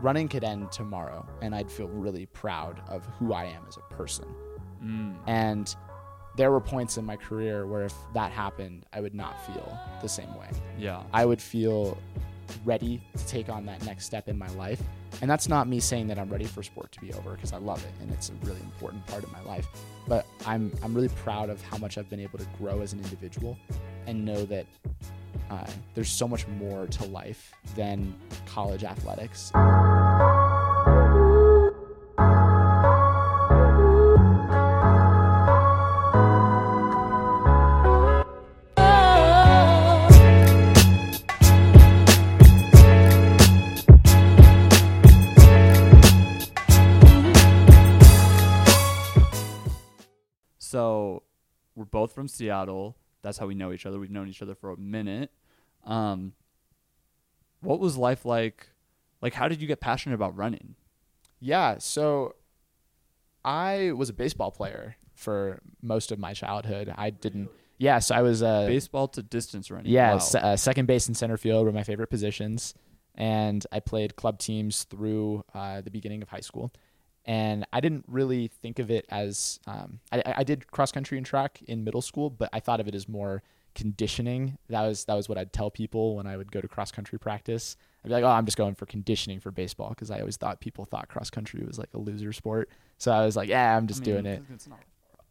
running could end tomorrow and I'd feel really proud of who I am as a person. Mm. And there were points in my career where if that happened, I would not feel the same way. Yeah. I would feel ready to take on that next step in my life. And that's not me saying that I'm ready for sport to be over because I love it and it's a really important part of my life. But I'm I'm really proud of how much I've been able to grow as an individual and know that uh, there's so much more to life than college athletics. Both from Seattle. That's how we know each other. We've known each other for a minute. Um, what was life like? Like, how did you get passionate about running? Yeah, so I was a baseball player for most of my childhood. I didn't. Yeah, so I was a Baseball to distance running. Yeah, Wow. se- uh, second base and center field were my favorite positions, and I played club teams through uh, the beginning of high school. And I didn't really think of it as um, I, I did cross country and track in middle school, but I thought of it as more conditioning. That was that was what I'd tell people when I would go to cross country practice. I'd be like, "Oh, I'm just going for conditioning for baseball," because I always thought people thought cross country was like a loser sport. So I was like, "Yeah, I'm just I mean, doing it."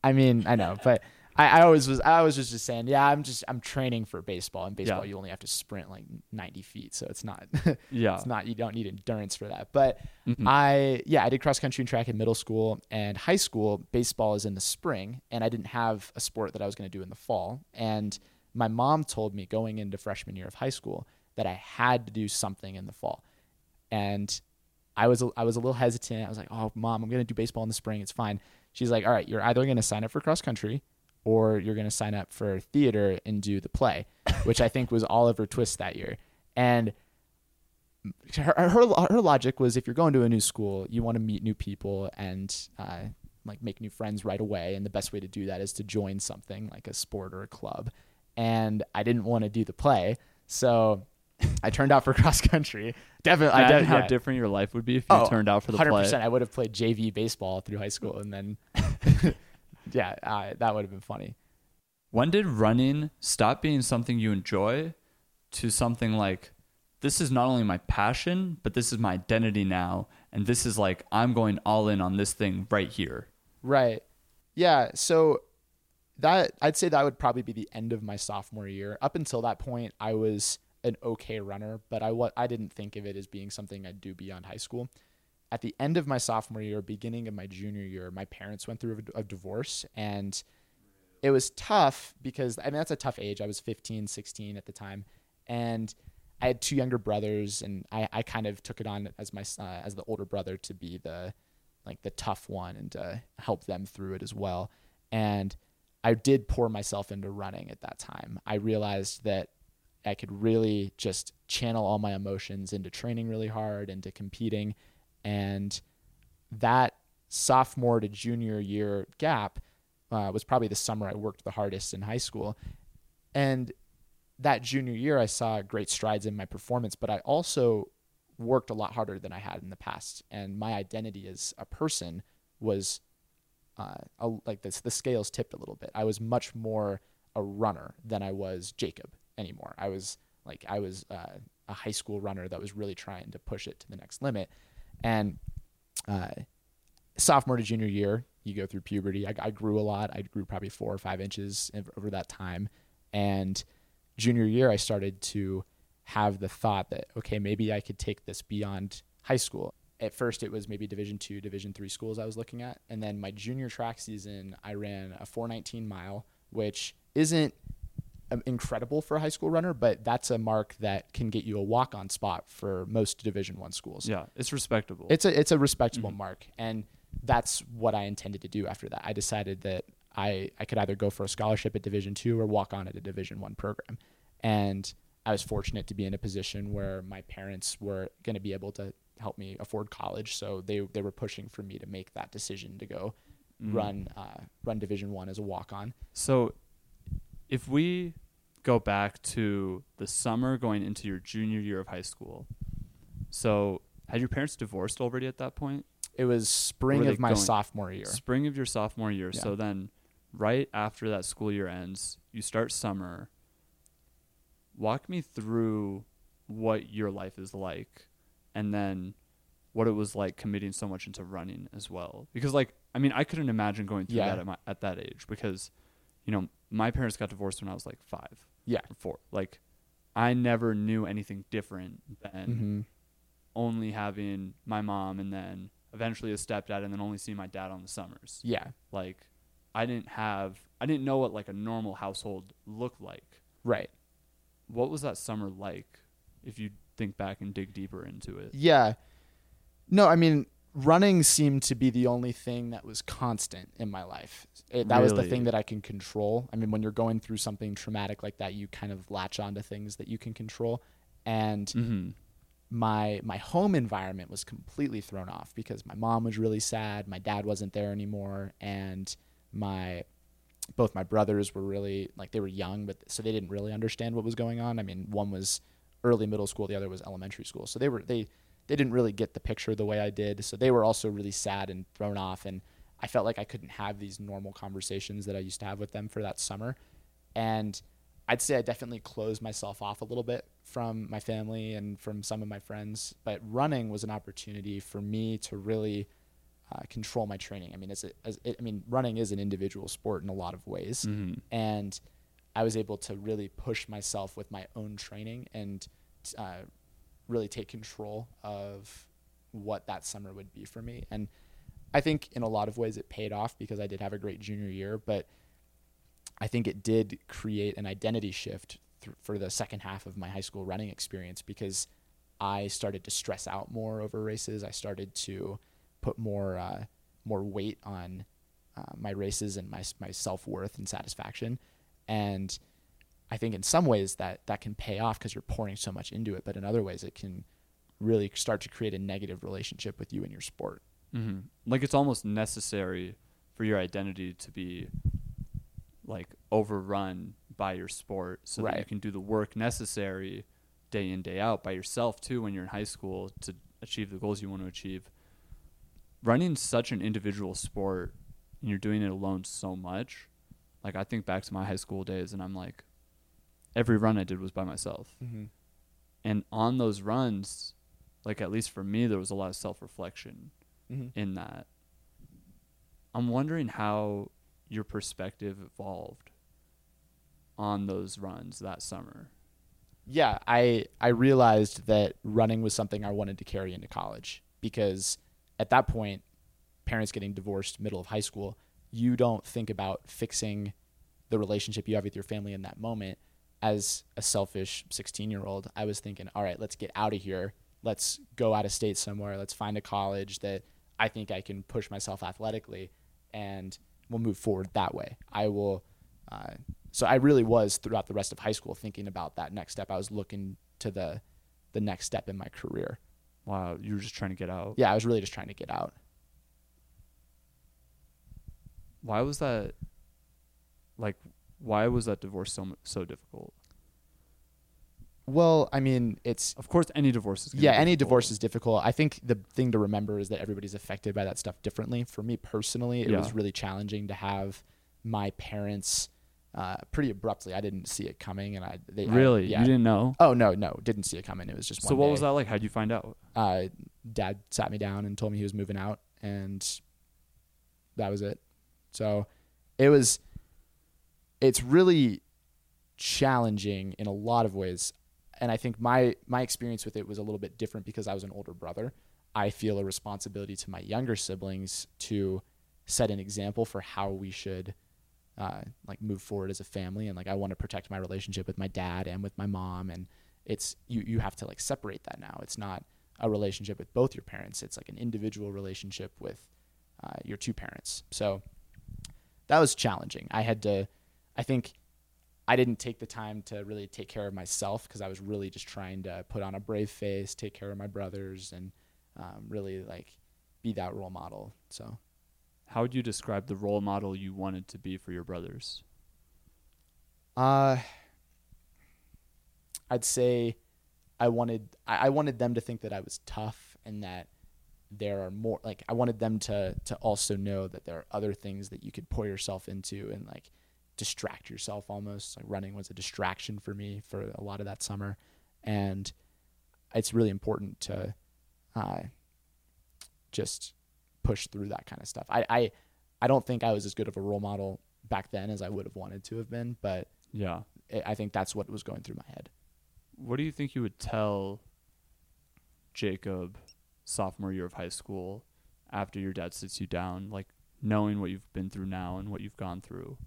I mean, I know, but I, I always was. I always was just saying, yeah, I'm just I'm training for baseball. And baseball, Yeah. you only have to sprint like 90 feet, so it's not. Yeah. it's not. You don't need endurance for that. But Mhm. I, yeah, I did cross country and track in middle school and high school. Baseball is in the spring, and I didn't have a sport that I was going to do in the fall. And my mom told me going into freshman year of high school that I had to do something in the fall, and I was I was a little hesitant. I was like, "Oh, mom, I'm going to do baseball in the spring. It's fine." She's like, "All right, you're either going to sign up for cross country or you're going to sign up for theater and do the play," which I think was Oliver Twist that year. And her, her her logic was if you're going to a new school, you want to meet new people and uh, like make new friends right away, and the best way to do that is to join something like a sport or a club. And I didn't want to do the play, so I turned out for cross country. Definitely, I Imagine de- how yeah. different your life would be if you Oh, turned out for the Hundred play. percent. I would have played JV baseball through high school, and then yeah, uh, that would have been funny. When did running stop being something you enjoy to something like this is not only my passion, but this is my identity now, and this is like I'm going all in on this thing right here. Right. Yeah. So that I'd say that would probably be the end of my sophomore year. Up until that point, I was an okay runner, but I what I didn't think of it as being something I'd do beyond high school. At the end of my sophomore year, beginning of my junior year, my parents went through a, a divorce and it was tough because I mean that's a tough age. I was 15, 16 at the time and I had two younger brothers and I, I kind of took it on as my uh, as the older brother to be the like the tough one and to help them through it as well. And I did pour myself into running at that time. I realized that I could really just channel all my emotions into training really hard, into competing. And that sophomore to junior year gap uh, was probably the summer I worked the hardest in high school. And that junior year, I saw great strides in my performance, but I also worked a lot harder than I had in the past. And my identity as a person was uh, a, like this, the scales tipped a little bit. I was much more a runner than I was Jacob anymore. I was like, I was uh, a high school runner that was really trying to push it to the next limit. And uh, sophomore to junior year, you go through puberty. I, I grew a lot. I grew probably four or five inches over that time. And junior year, I started to have the thought that okay, maybe I could take this beyond high school. At first, it was maybe Division two, Division three schools I was looking at, and then my junior track season, I ran a 419 mile, which isn't incredible for a high school runner, but that's a mark that can get you a walk on spot for most Division one schools. Yeah, it's respectable. It's a it's a respectable mark, and that's what I intended to do after that. I decided that I I could either go for a scholarship at Division two or walk on at a Division one program, and I was fortunate to be in a position where my parents were going to be able to help me afford college, so they they were pushing for me to make that decision to go run uh, run Division one as a walk on. So, if we go back to the summer going into your junior year of high school, so Had your parents divorced already at that point? It was spring of my going- sophomore year. Spring of your sophomore year. Yeah. So then, right after that school year ends, you start summer. Walk me through what your life is like, and then what it was like committing so much into running as well. Because, like, I mean, I couldn't imagine going through Yeah. that at, my, at that age because, you know, my parents got divorced when I was like five Yeah. or four. Like, I never knew anything different than hmm only having my mom and then eventually a stepdad and then only seeing my dad on the summers. Yeah. Like I didn't have I didn't know what like a normal household looked like. Right. What was that summer like if you think back and dig deeper into it? Yeah. No, I mean, running seemed to be the only thing that was constant in my life. It, that was the thing that I can control. I mean, when you're going through something traumatic like that, you kind of latch onto things that you can control. And Mhm. my my home environment was completely thrown off because my mom was really sad, my dad wasn't there anymore, and my both my brothers were really like they were young, but so they didn't really understand what was going on. I mean, one was early middle school, the other was elementary school, so they were they they didn't really get the picture the way I did. So they were also really sad and thrown off, and I felt like I couldn't have these normal conversations that I used to have with them for that summer, and I'd say I definitely closed myself off a little bit from my family and from some of my friends. But running was an opportunity for me to really uh, control my training. I mean, it's a, as it, I mean, running is an individual sport in a lot of ways, Mhm. and I was able to really push myself with my own training and uh, really take control of what that summer would be for me. And I think in a lot of ways it paid off because I did have a great junior year, but I think it did create an identity shift th- for the second half of my high school running experience because I started to stress out more over races. I started to put more uh, more weight on uh, my races and my my self worth and satisfaction, and I think in some ways that that can pay off because you're pouring so much into it, but in other ways it can really start to create a negative relationship with you and your sport. Mhm. Like it's almost necessary for your identity to be like overrun by your sport so that you can do the work necessary day in day out by yourself too when you're in high school to achieve the goals you want to achieve. Running such an individual sport and you're doing it alone so much. Like I think back to my high school days and I'm like every run I did was by myself. Mm-hmm. And on those runs, like at least for me there was a lot of self-reflection Mm-hmm. in that. I'm wondering how your perspective evolved on those runs that summer. yeah, I I realized that running was something I wanted to carry into college because at that point, parents getting divorced middle of high school, you don't think about fixing the relationship you have with your family in that moment. As a selfish 16 year old, I was thinking, all right, let's get out of here. Let's go out of state somewhere. Let's find a college that I think I can push myself athletically, and we'll move forward that way. I will. Uh, so I really was throughout the rest of high school thinking about that next step. I was looking to the the next step in my career. Wow, you were just trying to get out. Yeah, I was really just trying to get out. Why was that like why was that divorce so so difficult? Well, I mean, it's Of course any divorce is yeah, any difficult. divorce is difficult. I think the thing to remember is that everybody's affected by that stuff differently. For me personally, it Yeah. was really challenging to have my parents uh, pretty abruptly. I didn't see it coming, and I they I- Really? yeah. You didn't know? Oh no, no, didn't see it coming. It was just So what day. was that like? How'd you find out? uh, dad sat me down and told me he was moving out, and that was it. So it was, it's really challenging in a lot of ways, and I think my my experience with it was a little bit different because I was an older brother. I feel a responsibility to my younger siblings to set an example for how we should uh, like move forward as a family and like I want to protect my relationship with my dad and with my mom and it's you you have to like separate that now. It's not a relationship with both your parents. It's like an individual relationship with uh, your two parents. So that was challenging. I had to I think I didn't take the time to really take care of myself because I was really just trying to put on a brave face take care of my brothers and um, really like be that role model so How would you describe the role model you wanted to be for your brothers? Uh, I'd say I wanted I I wanted them to think that I was tough and that there are more like I wanted them to to also know that there are other things that you could pour yourself into and like distract yourself almost like running was a distraction for me for a lot of that summer and it's really important to uh, just push through that kind of stuff I, I I don't think I was as good of a role model back then as I would have wanted to have been but Yeah. it, I think that's what was going through my head What do you think you would tell Jacob sophomore year of high school after your dad sits you down, like knowing what you've been through now and what you've gone through?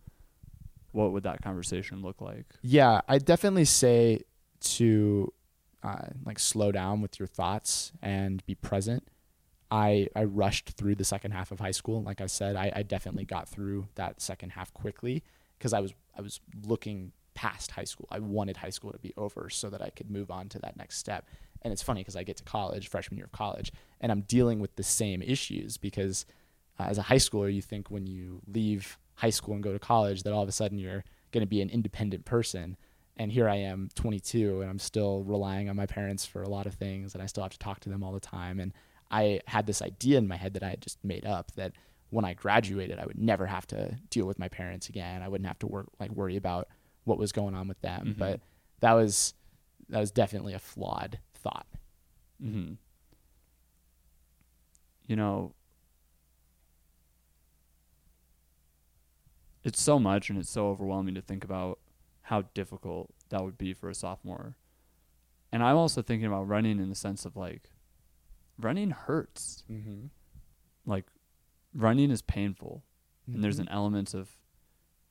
What would that conversation look like? Yeah, I definitely say to uh, like slow down with your thoughts and be present. I I rushed through the second half of high school. Like I said, I, I definitely got through that second half quickly because I was I was looking past high school. I wanted high school to be over so that I could move on to that next step. And it's funny because I get to college, freshman year of college, and I'm dealing with the same issues because uh, as a high schooler, you think when you leave high school and go to college that all of a sudden you're going to be an independent person. And here I am, 22, and I'm still relying on my parents for a lot of things, and I still have to talk to them all the time. And I had this idea in my head that I had just made up that when I graduated, I would never have to deal with my parents again. I wouldn't have to work like worry about what was going on with them. Mhm. But that was that was definitely a flawed thought. Mm-hmm. You know, it's so much and it's so overwhelming to think about how difficult that would be for a sophomore. And I'm also thinking about running in the sense of like, running hurts. Mm-hmm. Like, running is painful. And there's Mhm. an element of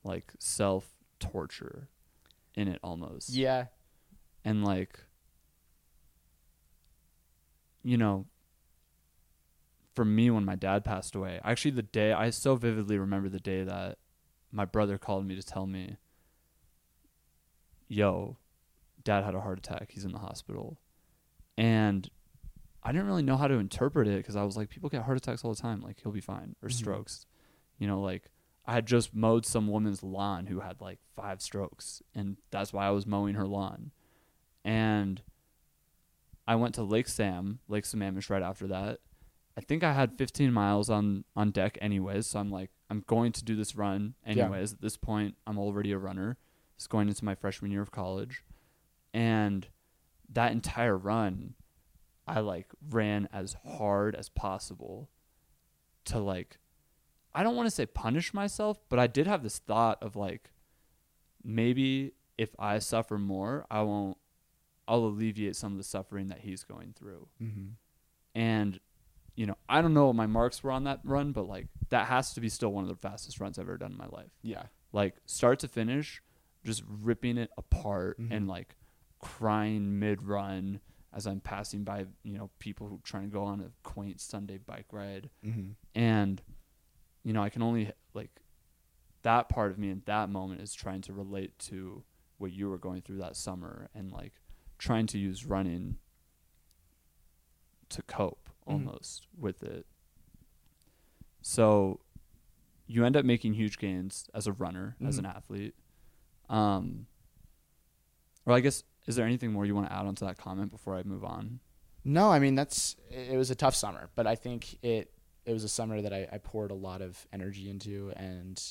like self torture in it almost yeah, and like you know for me when my dad passed away actually the day i so vividly remember the day that my brother called me to tell me yo dad had a heart attack. He's in the hospital. And i didn't really know how to interpret it because i was like people get heart attacks all the time. Like he'll be fine. Or Mhm. strokes. You know like i had just mowed some woman's lawn who had like five strokes. And that's why i was mowing her lawn. And I went to Lake Sam, Lake Sammamish right after that. I think I had 15 miles on on deck anyways, so I'm like I'm going to do this run Yeah. anyways. At this point, I'm already a runner. It's going into my freshman year of college. And that entire run, I like ran as hard as possible to like I don't want to say punish myself, but I did have this thought of like maybe if I suffer more, I won't I'll alleviate some of the suffering that he's going through. Mm-hmm. And you know, I don't know what my marks were on that run, but like that has to be still one of the fastest runs I've ever done in my life. Yeah. Like start to finish, just ripping it apart Mhm. and like crying mid run as I'm passing by, you know, people who trying to go on a quaint Sunday bike ride. Mm-hmm. And you know, I can only like that part of me in that moment is trying to relate to what you were going through that summer and like trying to use running to cope Mhm. almost with it. So you end up making huge gains as a runner, as an Mhm. athlete. Um or I guess is there anything more you want to add onto that comment before I move on? No, I mean that's it it was a tough summer, but I think it it was a summer that I, I poured a lot of energy into and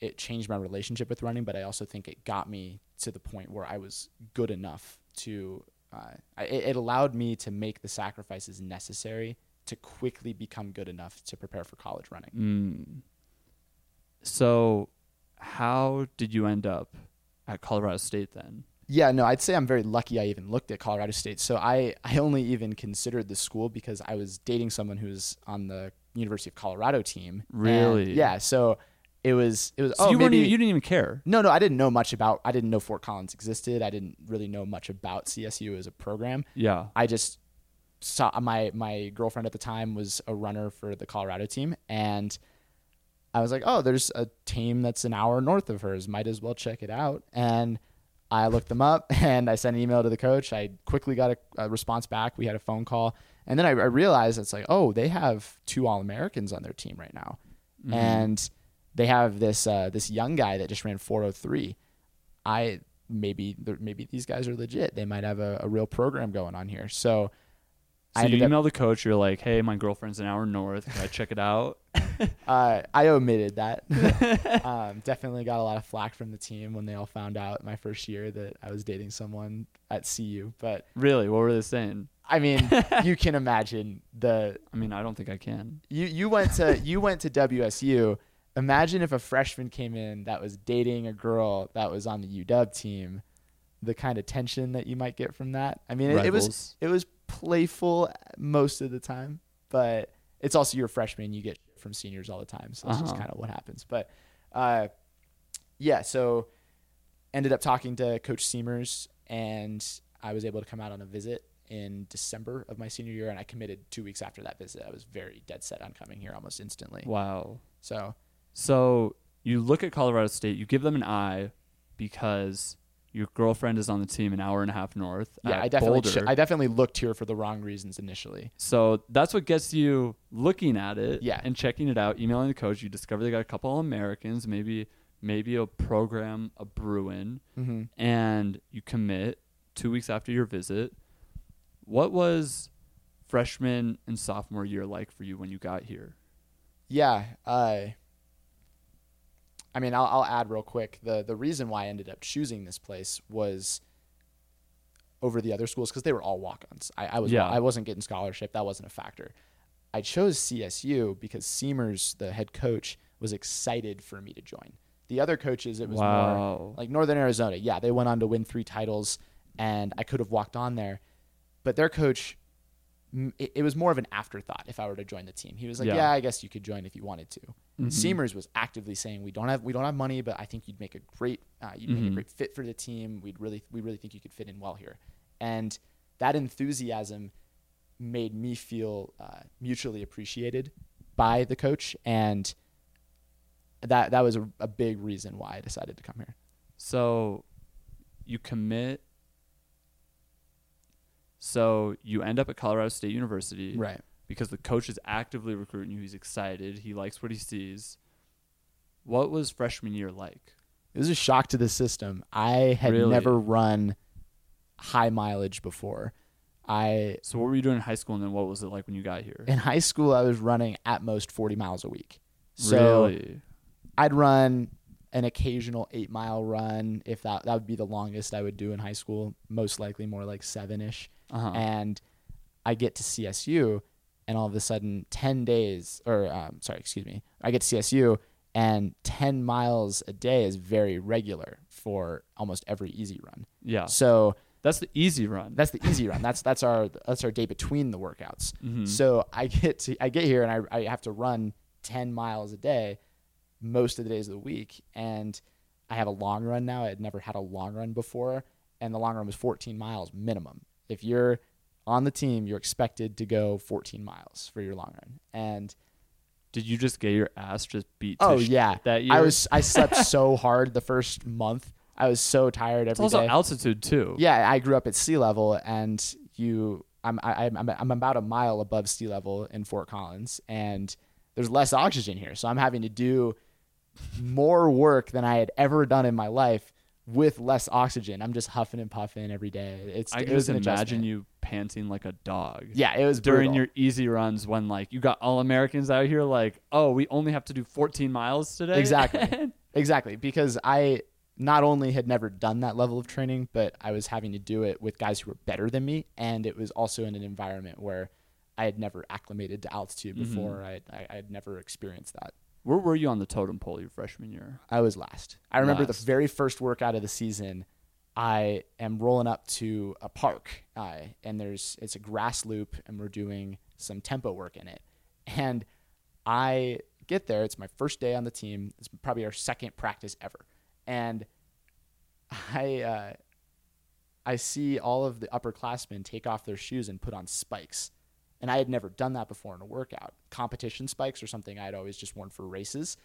it changed my relationship with running, but I also think it got me to the point where I was good enough to uh, I, it it allowed me to make the sacrifices necessary to quickly become good enough to prepare for college running. Mm. So, how did you end up at Colorado State then? Yeah, no, I'd say I'm very lucky I even looked at Colorado State. So I, I only even considered the school because I was dating someone who was on the University of Colorado team. Really? yeah. So it was it was So oh you, weren't maybe even, you didn't even care. no no I didn't know much about I didn't know Fort Collins existed. I didn't really know much about CSU as a program. Yeah. I just saw my my girlfriend at the time was a runner for the Colorado team and I was like, "Oh, there's a team that's an hour north of hers. Might as well check it out." And I looked them up and I sent an email to the coach. I quickly got a, a response back. We had a phone call. And then I, I realized it's like, "Oh, they have two All-Americans on their team right now." Mhm. And they have this uh, this young guy that just ran 403. I maybe maybe these guys are legit. They might have a, a real program going on here. So So I you ended up email the coach. You're like, "Hey, my girlfriend's an hour north. Can I check it out?" Uh, I omitted that. um, definitely got a lot of flack from the team when they all found out my first year that I was dating someone at CU. But really? What were they saying? I mean, you can imagine the I mean, I don't think I can. you you went to you went to WSU. Imagine if a freshman came in that was dating a girl that was on the UW team. The kind of tension that you might get from that. I mean, it, it was it was playful most of the time, but it's also your freshman. You get from seniors all the time, so that's just Uh-huh. kind of what happens. But uh, yeah, so ended up talking to Coach Siemers, and I was able to come out on a visit in December of my senior year, and I committed two weeks after that visit. I was very dead set on coming here almost instantly. Wow. So So you look at Colorado State. You give them an eye because your girlfriend is on the team an hour and a half north. yeah, I definitely ch- I definitely looked here for the wrong reasons initially. So that's what gets you looking at it Yeah. and checking it out, emailing the coach. You discover they got a couple Americans, maybe maybe a program, a Bruin, Mm-hmm. and you commit two weeks after your visit. What was freshman and sophomore year like for you when you got here? Yeah. Uh, I mean, I'll, I'll add real quick. The the reason why I ended up choosing this place was over the other schools because they were all walk-ons. I, I was Yeah. I wasn't getting scholarship. That wasn't a factor. I chose CSU because Siemers, the head coach, was excited for me to join. The other coaches, it was more like Northern Arizona. Yeah, they went on to win three titles, and I could have walked on there, but their coach, it, it was more of an afterthought if I were to join the team. He was like, Yeah. "Yeah, I guess you could join if you wanted to." Mhm. Siemers was actively saying, "We don't have we don't have money, but I think you'd make a great uh, you'd make a Mhm. great fit for the team. We'd really we really think you could fit in well here." And that enthusiasm made me feel uh, mutually appreciated by the coach, and that that was a, a big reason why I decided to come here. So you commit. So you end up at Colorado State University Right. because the coach is actively recruiting you. He's excited. He likes what he sees. What was freshman year like? It was a shock to the system. I had Really? never run high mileage before. I So what were you doing in high school, and then what was it like when you got here? in high school I was running at most 40 miles a week. So really? I'd run an occasional 8 mile run if that that would be the longest I would do in high school, most likely more like 7ish. Uh-huh. And I get to CSU and all of a sudden 10 days or um, sorry, excuse me. I get to CSU and 10 miles a day is very regular for almost every easy run. yeah. So That's the easy run. That's the easy run. That's that's our that's our day between the workouts. Mhm. So I get to I get here and I I have to run ten miles a day, most of the days of the week, and I have a long run now. I had never had a long run before, and the long run was fourteen miles minimum. If you're on the team, you're expected to go 14 miles for your long run. And Did you just get your ass just beat? To oh yeah, that year. I was I slept so hard the first month. I was so tired It's also day. altitude too. Yeah, I grew up at sea level, and you, I'm, I, I'm, I'm about a mile above sea level in Fort Collins, and there's less oxygen here, so I'm having to do more work than I had ever done in my life with less oxygen. I'm just huffing and puffing every day. It's I it just imagine adjustment. you panting like a dog. Yeah, it was During brutal. your easy runs, when like you got all Americans out here, like, oh, we only have to do 14 miles today. Exactly. Exactly, because I not only had never done that level of training, but I was having to do it with guys who were better than me, and it was also in an environment where I had never acclimated to altitude Mhm. before. I, I I had never experienced that. Where were you on the totem pole your freshman year? I was last. I remember Last. the very first workout of the season. I am rolling up to a park, uh, and there's it's a grass loop, and we're doing some tempo work in it. And I get there. It's my first day on the team. It's probably our second practice ever, and I uh, I see all of the upperclassmen take off their shoes and put on spikes. And I had never done that before in a workout. Competition spikes are something I'd always just worn for races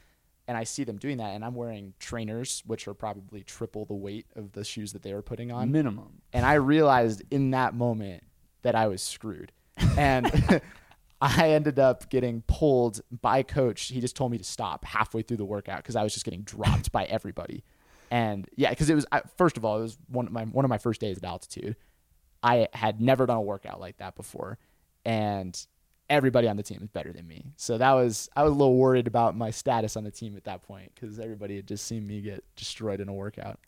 and I see them doing that, and I'm wearing trainers, which are probably triple the weight of the shoes that they were putting on. Minimum. And I realized in that moment that I was screwed, and I ended up getting pulled by coach. He just told me to stop halfway through the workout because I was just getting dropped by everybody. And yeah, because it was first of all, it was one of my one of my first days at altitude. I had never done a workout like that before, and everybody on the team is better than me. So that was I was a little worried about my status on the team at that point because everybody had just seen me get destroyed in a workout.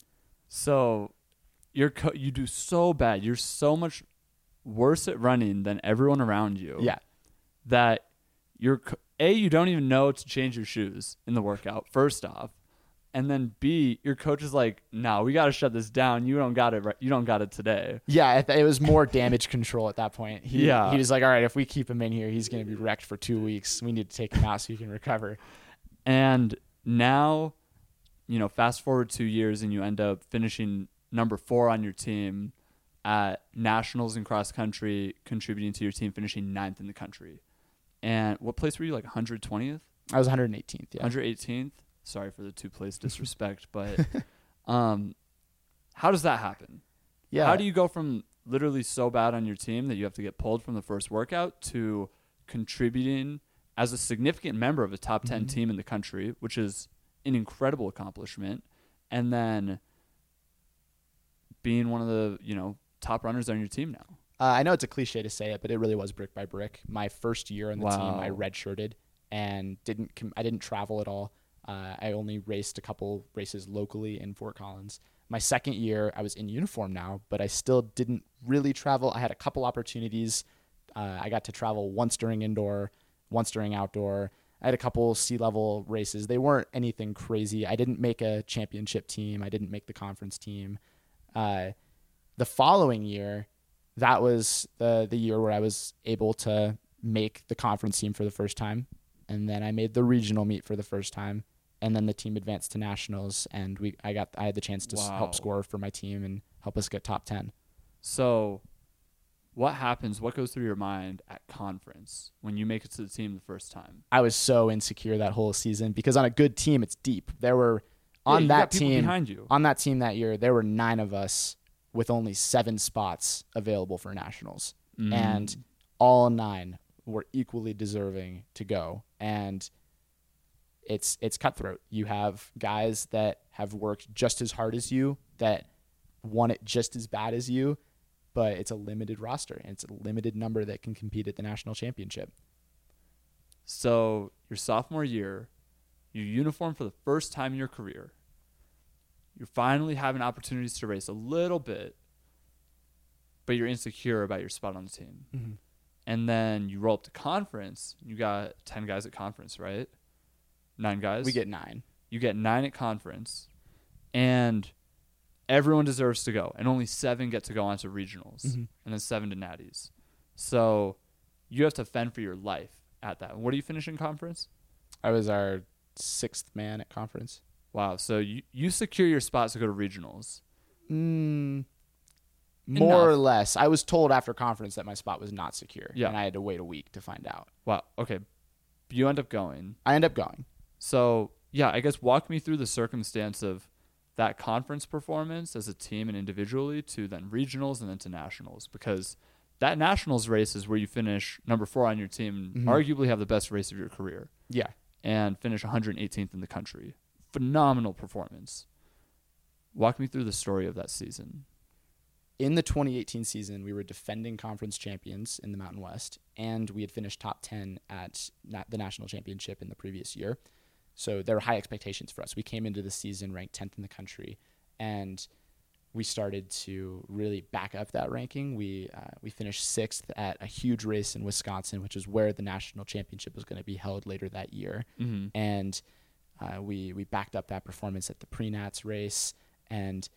So you're co- you do so bad. You're so much worse at running than everyone around you. Yeah, That you're co- a you don't even know to change your shoes in the workout. First off, and then b your coach is like, "No, we got to shut this down. You don't got it. Right. You don't got it today." yeah. It, was more damage control at that point. He, Yeah. he was like, all right, if we keep him in here, he's gonna be wrecked for two weeks. We need to take him out so he can recover. And now, you know, fast forward two years and you end up finishing number four on your team at nationals in cross country, contributing to your team, finishing ninth in the country. And what place were you? Like 120th, I was 118th. Yeah. 118th. Sorry for the two place disrespect, but um, how does that happen? Yeah. How do you go from literally so bad on your team that you have to get pulled from the first workout to contributing as a significant member of a top 10 Mhm. team in the country, which is an incredible accomplishment, and then being one of the, you know, top runners on your team now? Uh, I know it's a cliche to say it, but it really was brick by brick. My first year on the team, I redshirted and didn't. Com- I didn't travel at all. Uh, I only raced a couple races locally in Fort Collins. My second year, I was in uniform now, but I still didn't really travel. I had a couple opportunities. Uh, I got to travel once during indoor, once during outdoor. I had a couple sea level races. They weren't anything crazy. I didn't make a championship team. I didn't make the conference team. Uh, the following year, that was the the year where I was able to make the conference team for the first time, and then I made the regional meet for the first time, and then the team advanced to nationals, and we I got I had the chance to s Wow. help score for my team and help us get top ten. So, what happens? What goes through your mind at conference when you make it to the team the first time? I was so insecure that whole season because on a good team it's deep. There were on you that team behind you. on that team that year there were nine of us with only seven spots available for nationals. Mm. and all nine were equally deserving to go and it's it's cutthroat you have guys that have worked just as hard as you that want it just as bad as you but it's a limited roster and it's a limited number that can compete at the national championship So your sophomore year, you uniform for the first time in your career. You're finally having opportunities to race a little bit, but you're insecure about your spot on the team. Mm-hmm. And then you roll up to conference. You got ten guys at conference, right? Nine guys. we get nine you get nine at conference, and everyone deserves to go, and only seven get to go on to regionals, Mhm. and then seven to natties. So you have to fend for your life at that. What do you finish in conference? i was our sixth man at conference Wow. So you, you secure your spots to go to regionals. Mm, more or less. I was told after conference that my spot was not secure, Yeah. and I had to wait a week to find out. Wow. Okay. You end up going. I end up going. So yeah, I guess walk me through the circumstance of that conference performance as a team and individually to then regionals and then to nationals because that nationals race is where you finish number four on your team, Mhm. arguably have the best race of your career, Yeah, and finish 118th in the country. Phenomenal performance. Walk me through the story of that season. in the 2018 season, we were defending conference champions in the Mountain West, and we had finished top 10 at na- the national championship in the previous year. So there were high expectations for us. We came into the season ranked 10th in the country, and we started to really back up that ranking. We uh, we finished sixth at a huge race in Wisconsin, which is where the national championship was going to be held later that year Mm-hmm. and uh, we we backed up that performance at the pre-nats race, and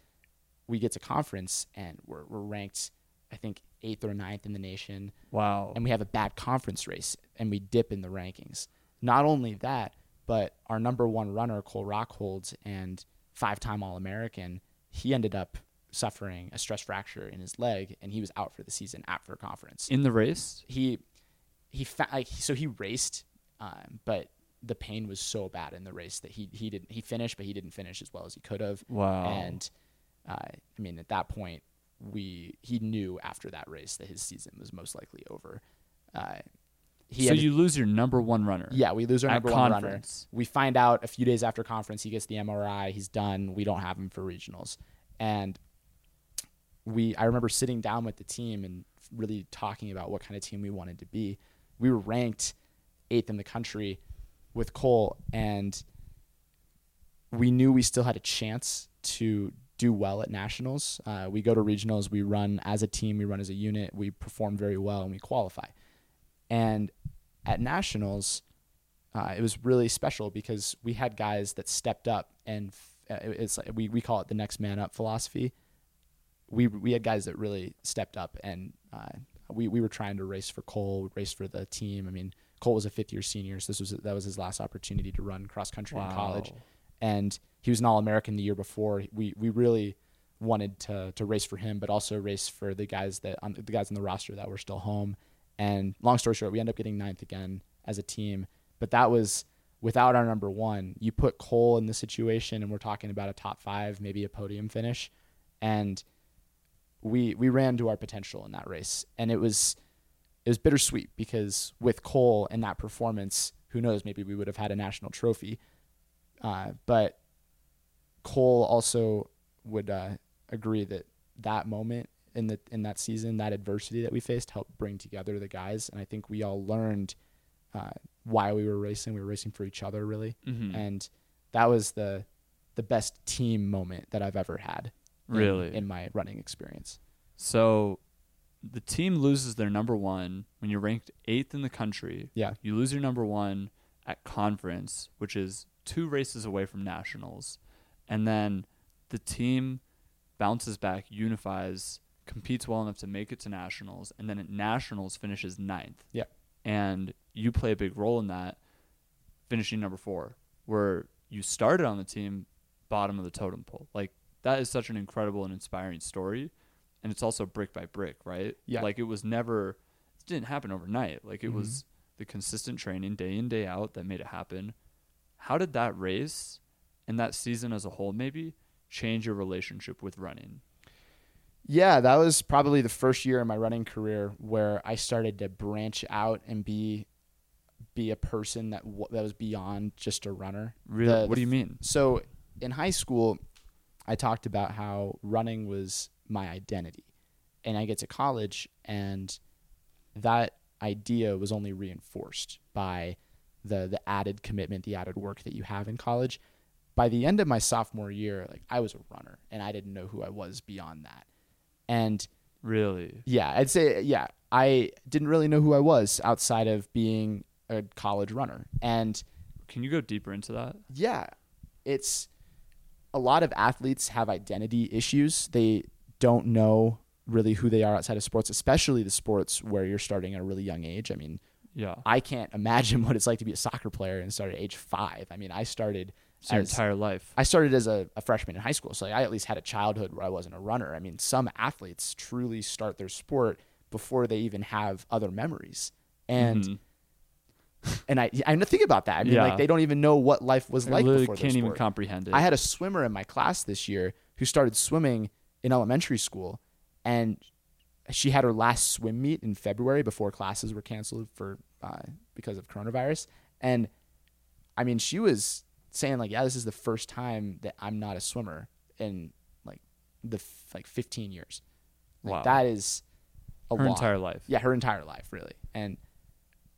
we get to conference and we're we're ranked, I think eighth or ninth in the nation, Wow. and we have a bad conference race and we dip in the rankings. Not only that, but our number one runner Cole Rockhold and five-time All-American, he ended up suffering a stress fracture in his leg, and he was out for the season after conference in the race. he he fa- like so he raced um, but the pain was so bad in the race that he he didn't he finished but he didn't finish as well as he could have Wow. and uh, I mean at that point we he knew after that race that his season was most likely over uh, he so ended- you lose your number one runner. yeah we lose our number one runner we find out a few days after conference he gets the MRI he's done we don't have him for regionals and we I remember sitting down with the team and really talking about what kind of team we wanted to be. We were ranked eighth in the country with Cole, and we knew we still had a chance to do well at nationals. Uh, we go to regionals, we run as a team, we run as a unit, we perform very well, and we qualify. And at nationals, uh, it was really special because we had guys that stepped up, and uh, it's like, we we call it the next man up philosophy. We we had guys that really stepped up, and uh, we we were trying to race for Cole, race for the team. I mean, Cole was a fifth year senior, so this was that was his last opportunity to run cross country in college, and he was an All American the year before. We we really wanted to to race for him, but also race for the guys that on the guys on the roster that were still home. And long story short, we end up getting ninth again as a team, but that was without our number one. You put Cole in the situation, and we're talking about a top five, maybe a podium finish, and we we ran to our potential in that race, and it was it was bittersweet because with Cole and that performance, who knows, maybe we would have had a national trophy. Uh, but Cole also would uh, agree that that moment in the in that season, that adversity that we faced, helped bring together the guys, and I think we all learned uh, why we were racing. We were racing for each other, really, Mhm. and that was the the best team moment that I've ever had. in- Really? in my running experience. So the team loses their number one when you're ranked eighth in the country. Yeah. You lose your number one at conference, which is two races away from nationals. And then the team bounces back, unifies, competes well enough to make it to nationals, and then at nationals finishes ninth. Yeah. And you play a big role in that, finishing number four, where you started on the team bottom of the totem pole. Like that is such an incredible and inspiring story. And it's also brick by brick, right? Yeah. Like it was never it didn't happen overnight. Like it Mhm. was the consistent training day in, day out that made it happen. How did that race and that season as a whole maybe change your relationship with running? Yeah, that was probably the first year in my running career where I started to branch out and be be a person that w- that was beyond just a runner. Really? The- what do you mean? So in high school, I talked about how running was my identity. And I get to college and that idea was only reinforced by the the added commitment, the added work that you have in college. By the end of my sophomore year, like I was a runner and I didn't know who I was beyond that. And Really? yeah, I'd say yeah, I didn't really know who I was outside of being a college runner. And Can you go deeper into that? yeah, it's a lot of athletes have identity issues. They don't know really who they are outside of sports, especially the sports where you're starting at a really young age. I mean, Yeah. I can't imagine what it's like to be a soccer player and start at age five. I mean, I started your entire life. I started as a, a freshman in high school, so I at least had a childhood where I wasn't a runner. I mean, some athletes truly start their sport before they even have other memories, and Mhm. and I I think about that. I mean, Yeah. like they don't even know what life was I like literally before can't even comprehend it. I had a swimmer in my class this year who started swimming in elementary school, and she had her last swim meet in February before classes were canceled for uh, because of coronavirus. And I mean, she was saying like, "Yeah, this is the first time that I'm not a swimmer in like the f- like 15 years. Like, Wow. that is a her lot. entire life. yeah, her entire life really, and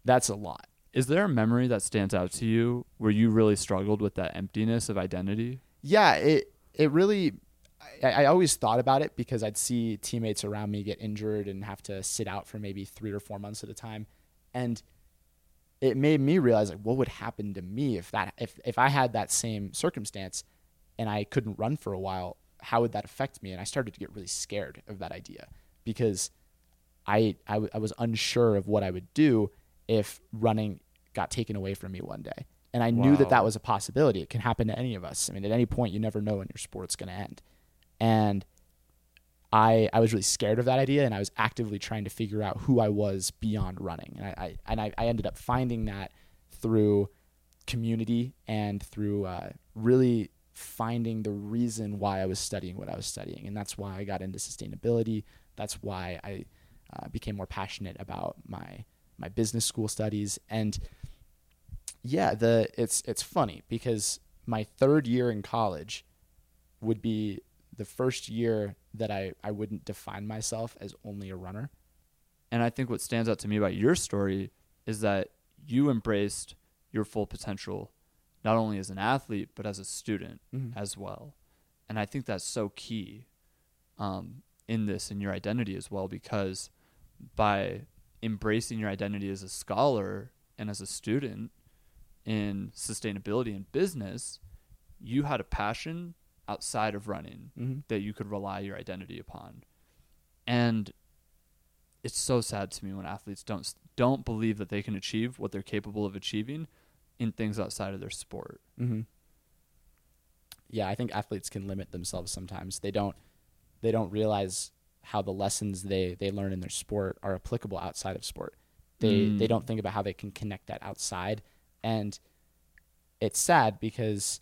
that's a lot. Is there a memory that stands out to you where you really struggled with that emptiness of identity? Yeah, it it really. I, I always thought about it because I'd see teammates around me get injured and have to sit out for maybe three or four months at a time, and it made me realize like what would happen to me if that if if I had that same circumstance and I couldn't run for a while, how would that affect me? And I started to get really scared of that idea because I I, w- I was unsure of what I would do if running got taken away from me one day. And I knew that that was a possibility. It can happen to any of us. I mean, at any point, you never know when your sport's going to end. And I I was really scared of that idea, and I was actively trying to figure out who I was beyond running. And I, I and I, I ended up finding that through community and through uh, really finding the reason why I was studying what I was studying, and that's why I got into sustainability. That's why I uh, became more passionate about my my business school studies. And yeah, the it's it's funny because my third year in college would be the first year that I, I wouldn't define myself as only a runner. And I think what stands out to me about your story is that you embraced your full potential, not only as an athlete, but as a student Mhm. as well. And I think that's so key um, in this, in your identity as well, because by embracing your identity as a scholar and as a student in sustainability and business, you had a passion outside of running Mhm. that you could rely your identity upon. And it's so sad to me when athletes don't don't believe that they can achieve what they're capable of achieving in things outside of their sport. Mm-hmm. Yeah, I think athletes can limit themselves sometimes. They don't they don't realize how the lessons they they learn in their sport are applicable outside of sport. They Mm. they don't think about how they can connect that outside, and it's sad because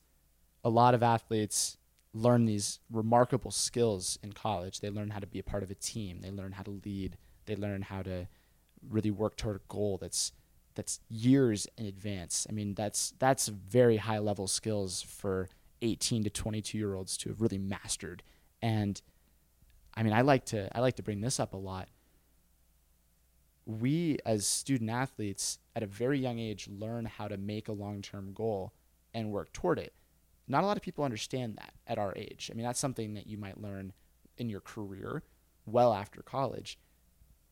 a lot of athletes learn these remarkable skills in college. They learn how to be a part of a team. They learn how to lead. They learn how to really work toward a goal that's that's years in advance. I mean, that's that's very high level skills for 18 to 22 year olds to have really mastered. And I mean, I like to I like to bring this up a lot. We as student athletes at a very young age learn how to make a long-term goal and work toward it. Not a lot of people understand that at our age. I mean, that's something that you might learn in your career well after college.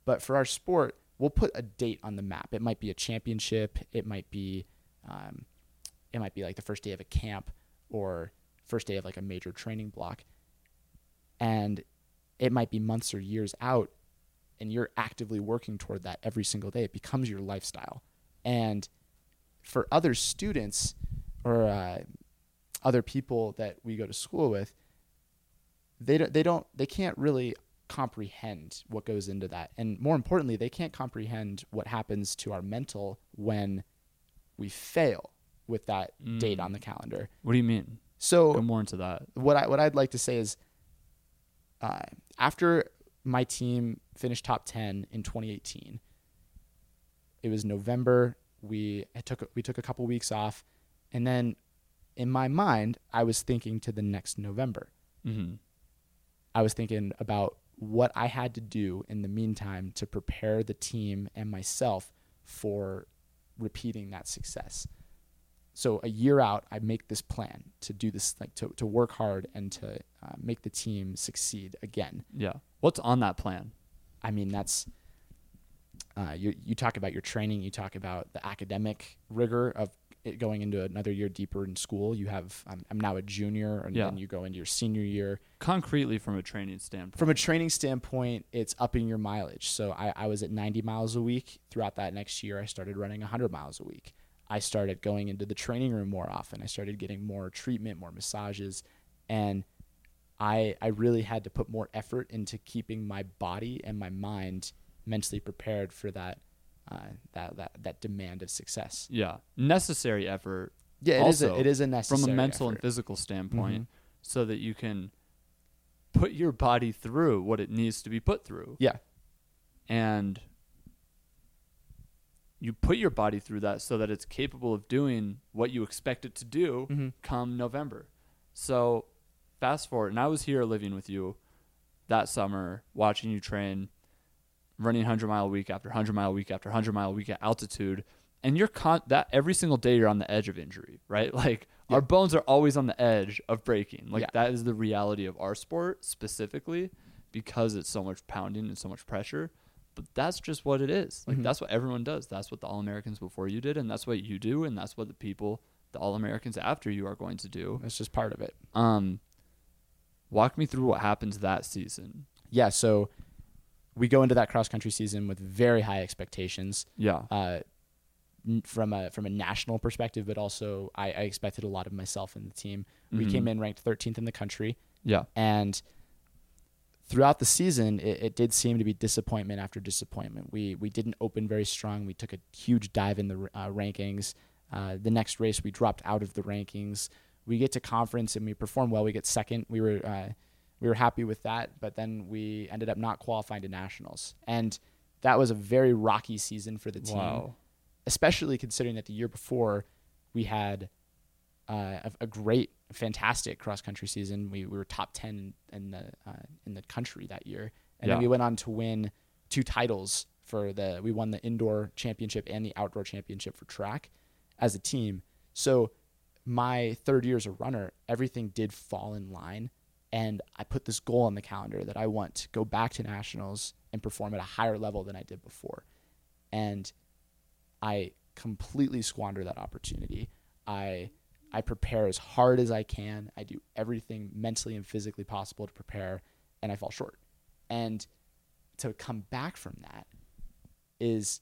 But for our sport, we'll put a date on the map. It might be a championship. It might be, um, it might be like the first day of a camp or first day of like a major training block, and it might be months or years out, and you're actively working toward that every single day. It becomes your lifestyle, and for other students or uh, other people that we go to school with, they don't, they don't, they can't really comprehend what goes into that. And more importantly, they can't comprehend what happens to our mental when we fail with that date on the calendar. What do you mean? So Go more into that. what I what I'd like to say is, uh, after my team finished top ten in 2018, it was November. We took we took a couple weeks off, and then in my mind, I was thinking to the next November. Mm-hmm. I was thinking about what I had to do in the meantime to prepare the team and myself for repeating that success. So a year out, I make this plan to do this, like to, to work hard and to uh, make the team succeed again. Yeah. What's on that plan? I mean, that's uh, you. You talk about your training. You talk about the academic rigor of it going into another year deeper in school. You have I'm, I'm now a junior, and Yeah. then you go into your senior year. Concretely, from a training standpoint. From a training standpoint, it's upping your mileage. So I, I was at 90 miles a week. Throughout that next year, I started running 100 miles a week. I started going into the training room more often. I started getting more treatment, more massages, and I I really had to put more effort into keeping my body and my mind mentally prepared for that uh, that that that demand of success. yeah. Necessary effort Yeah, it is a, it is a necessary from a mental and physical standpoint Mhm. so that you can put your body through what it needs to be put through. Yeah. And you put your body through that so that it's capable of doing what you expect it to do Mhm. come November. So fast forward, and I was here living with you that summer, watching you train, running 100 mile week after 100 mile week after 100 mile week at altitude, and you're con- that every single day you're on the edge of injury, right? Like Yeah. our bones are always on the edge of breaking. Like Yeah. that is the reality of our sport specifically because it's so much pounding and so much pressure. But that's just what it is. Like Mhm. that's what everyone does. That's what the All Americans before you did, and that's what you do, and that's what the people, the All Americans after you, are going to do. That's just part of it. Um, walk me through what happens that season. Yeah, so we go into that cross country season with very high expectations. Yeah, uh, from a from a national perspective, but also I, I expected a lot of myself and the team. We Mhm. came in ranked 13th in the country, yeah, and throughout the season, it, it did seem to be disappointment after disappointment. We we didn't open very strong. We took a huge dive in the uh, rankings. Uh, the next race, we dropped out of the rankings. We get to conference and we perform well. We get second. We were uh, we were happy with that, but then we ended up not qualifying to nationals, and that was a very rocky season for the team wow, especially considering that the year before we had uh, a, a great, fantastic cross country season. We, we were top ten in the uh, in the country that year, and Yeah. then we went on to win two titles for the we won the indoor championship and the outdoor championship for track as a team. So my third year as a runner, everything did fall in line and I put this goal on the calendar that I want to go back to nationals and perform at a higher level than I did before. And I completely squander that opportunity. I I prepare as hard as I can. I do everything mentally and physically possible to prepare and I fall short. And to come back from that is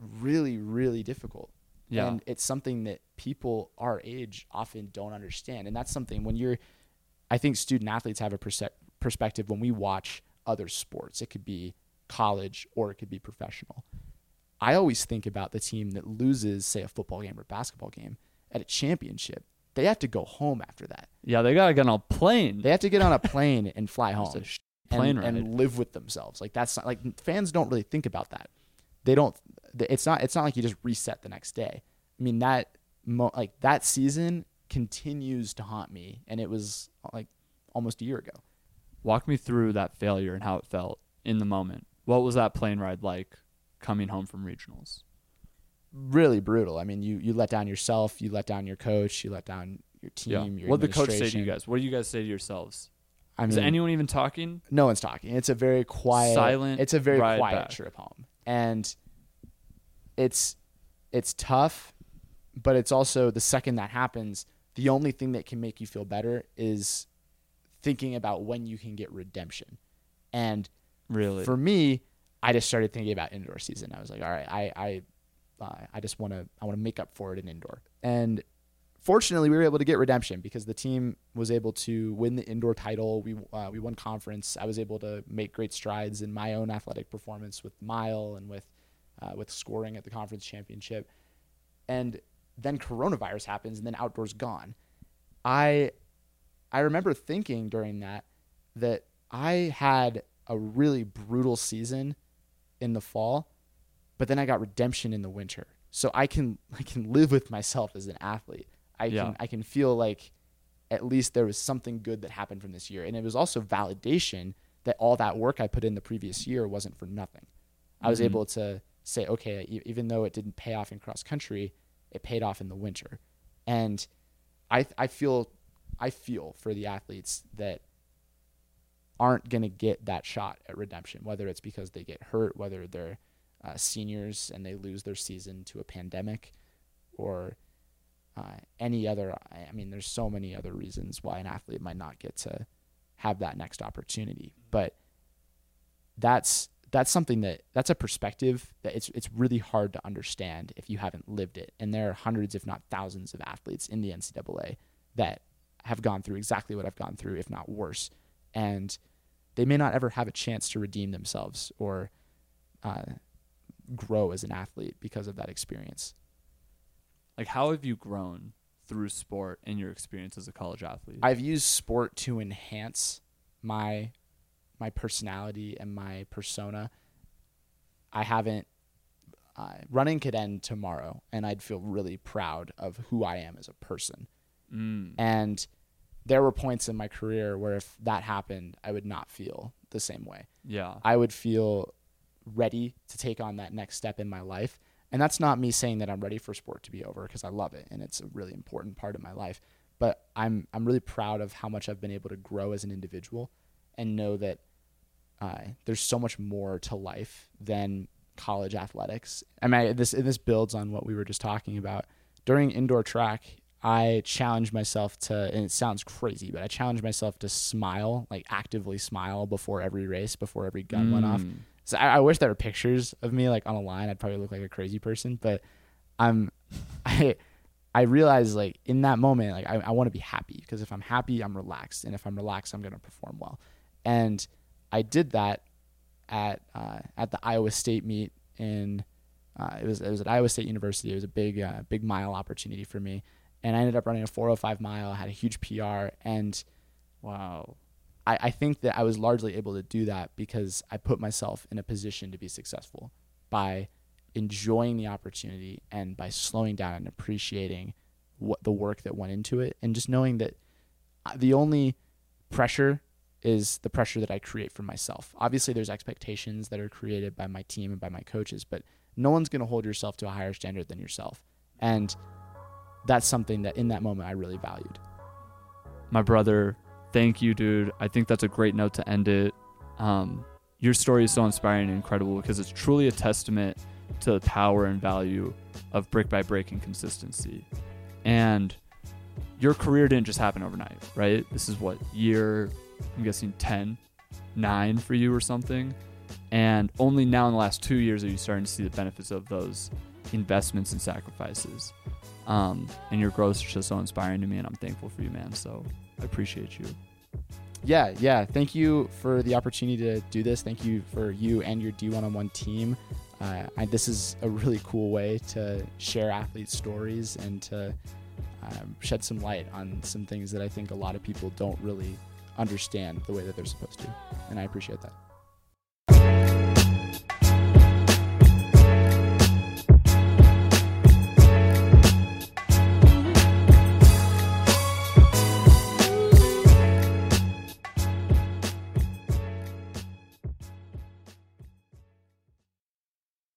really really difficult. Yeah. And it's something that people our age often don't understand. And that's something when you're I think student athletes have a perse- perspective when we watch other sports. It could be college or it could be professional. I always think about the team that loses, say, a football game or basketball game at a championship. They have to go home after that. yeah, they gotta get on a plane. They have to get on a plane and fly home a sh- and, plane ride. and live with themselves. Like that's not, like fans don't really think about that. They don't. It's not. It's not like you just reset the next day. I mean that mo- like that season continues to haunt me, and it was like almost a year ago. Walk me through that failure and how it felt in the moment. What was that plane ride like coming home from regionals? Really brutal. I mean, you you let down yourself, you let down your coach, you let down your team. Your What did the coach say to you guys? What do you guys say to yourselves? I mean, Is anyone even talking? no one's talking. It's a very quiet, Silent It's a very quiet back. trip home, and it's it's tough, but it's also the second that happens, the only thing that can make you feel better is thinking about when you can get redemption, and Really? for me, I just started thinking about indoor season. I was like, all right, I I uh, I just want to I want to make up for it in indoor. And fortunately, we were able to get redemption because the team was able to win the indoor title. We uh, we won conference. I was able to make great strides in my own athletic performance with mile and with uh, with scoring at the conference championship. And then coronavirus happens, and then outdoors gone. I I remember thinking during that that I had a really brutal season in the fall, but then I got redemption in the winter. So I can I can live with myself as an athlete. I Yeah. can I can feel like at least there was something good that happened from this year. And it was also validation that all that work I put in the previous year wasn't for nothing. I was Mhm. able to say, okay, even though it didn't pay off in cross country, it paid off in the winter. And I I feel I feel for the athletes that aren't going to get that shot at redemption, whether it's because they get hurt, whether they're uh, seniors and they lose their season to a pandemic, or uh, any other. I I mean, there's so many other reasons why an athlete might not get to have that next opportunity, but that's that's something that that's a perspective that it's it's really hard to understand if you haven't lived it. And there are hundreds, if not thousands, of athletes in the NCAA that have gone through exactly what I've gone through, if not worse, and they may not ever have a chance to redeem themselves or uh, grow as an athlete because of that experience. like how have you grown through sport and your experience as a college athlete? I've used sport to enhance my my personality and my persona. I haven't. Uh, running could end tomorrow, and I'd feel really proud of who I am as a person. mm. And there were points in my career where if that happened, I would not feel the same way. Yeah. I would feel ready to take on that next step in my life. And that's not me saying that I'm ready for sport to be over because I love it and it's a really important part of my life. But I'm I'm really proud of how much I've been able to grow as an individual and know that uh, there's so much more to life than college athletics. I mean, this this builds on what we were just talking about. During indoor track, I challenged myself to, and it sounds crazy, but I challenged myself to smile, like actively smile before every race, before every gun went off. Mm. So I, I wish there were pictures of me like on a line. I'd probably look like a crazy person, but I'm, I, I realize like in that moment, like I, I want to be happy because if I'm happy, I'm relaxed, and if I'm relaxed, I'm gonna perform well. And I did that at uh, at the Iowa State meet in uh, it was it was at Iowa State University. It was a big uh, big mile opportunity for me, and I ended up running a 405 mile. I had a huge PR, and Wow. I, I think that I was largely able to do that because I put myself in a position to be successful by enjoying the opportunity and by slowing down and appreciating what the work that went into it and just knowing that uh, the only pressure is the pressure that I create for myself. Obviously, there's expectations that are created by my team and by my coaches, but no one's going to hold yourself to a higher standard than yourself. And that's something that in that moment I really valued. My brother, thank you, dude. I think that's a great note to end it. Um, your story is so inspiring and incredible because it's truly a testament to the power and value of brick by brick and consistency. And your career didn't just happen overnight, right? This is what year I'm guessing 10, 9 for you or something. And only now in the last two years are you starting to see the benefits of those investments and sacrifices. Um, and your growth is just so inspiring to me, and I'm thankful for you, man. So I appreciate you. Yeah, yeah. Thank you for the opportunity to do this. Thank you for you and your D1on1 team. Uh, I, this is a really cool way to share athlete stories and to um, shed some light on some things that I think a lot of people don't really understand the way that they're supposed to. And I appreciate that.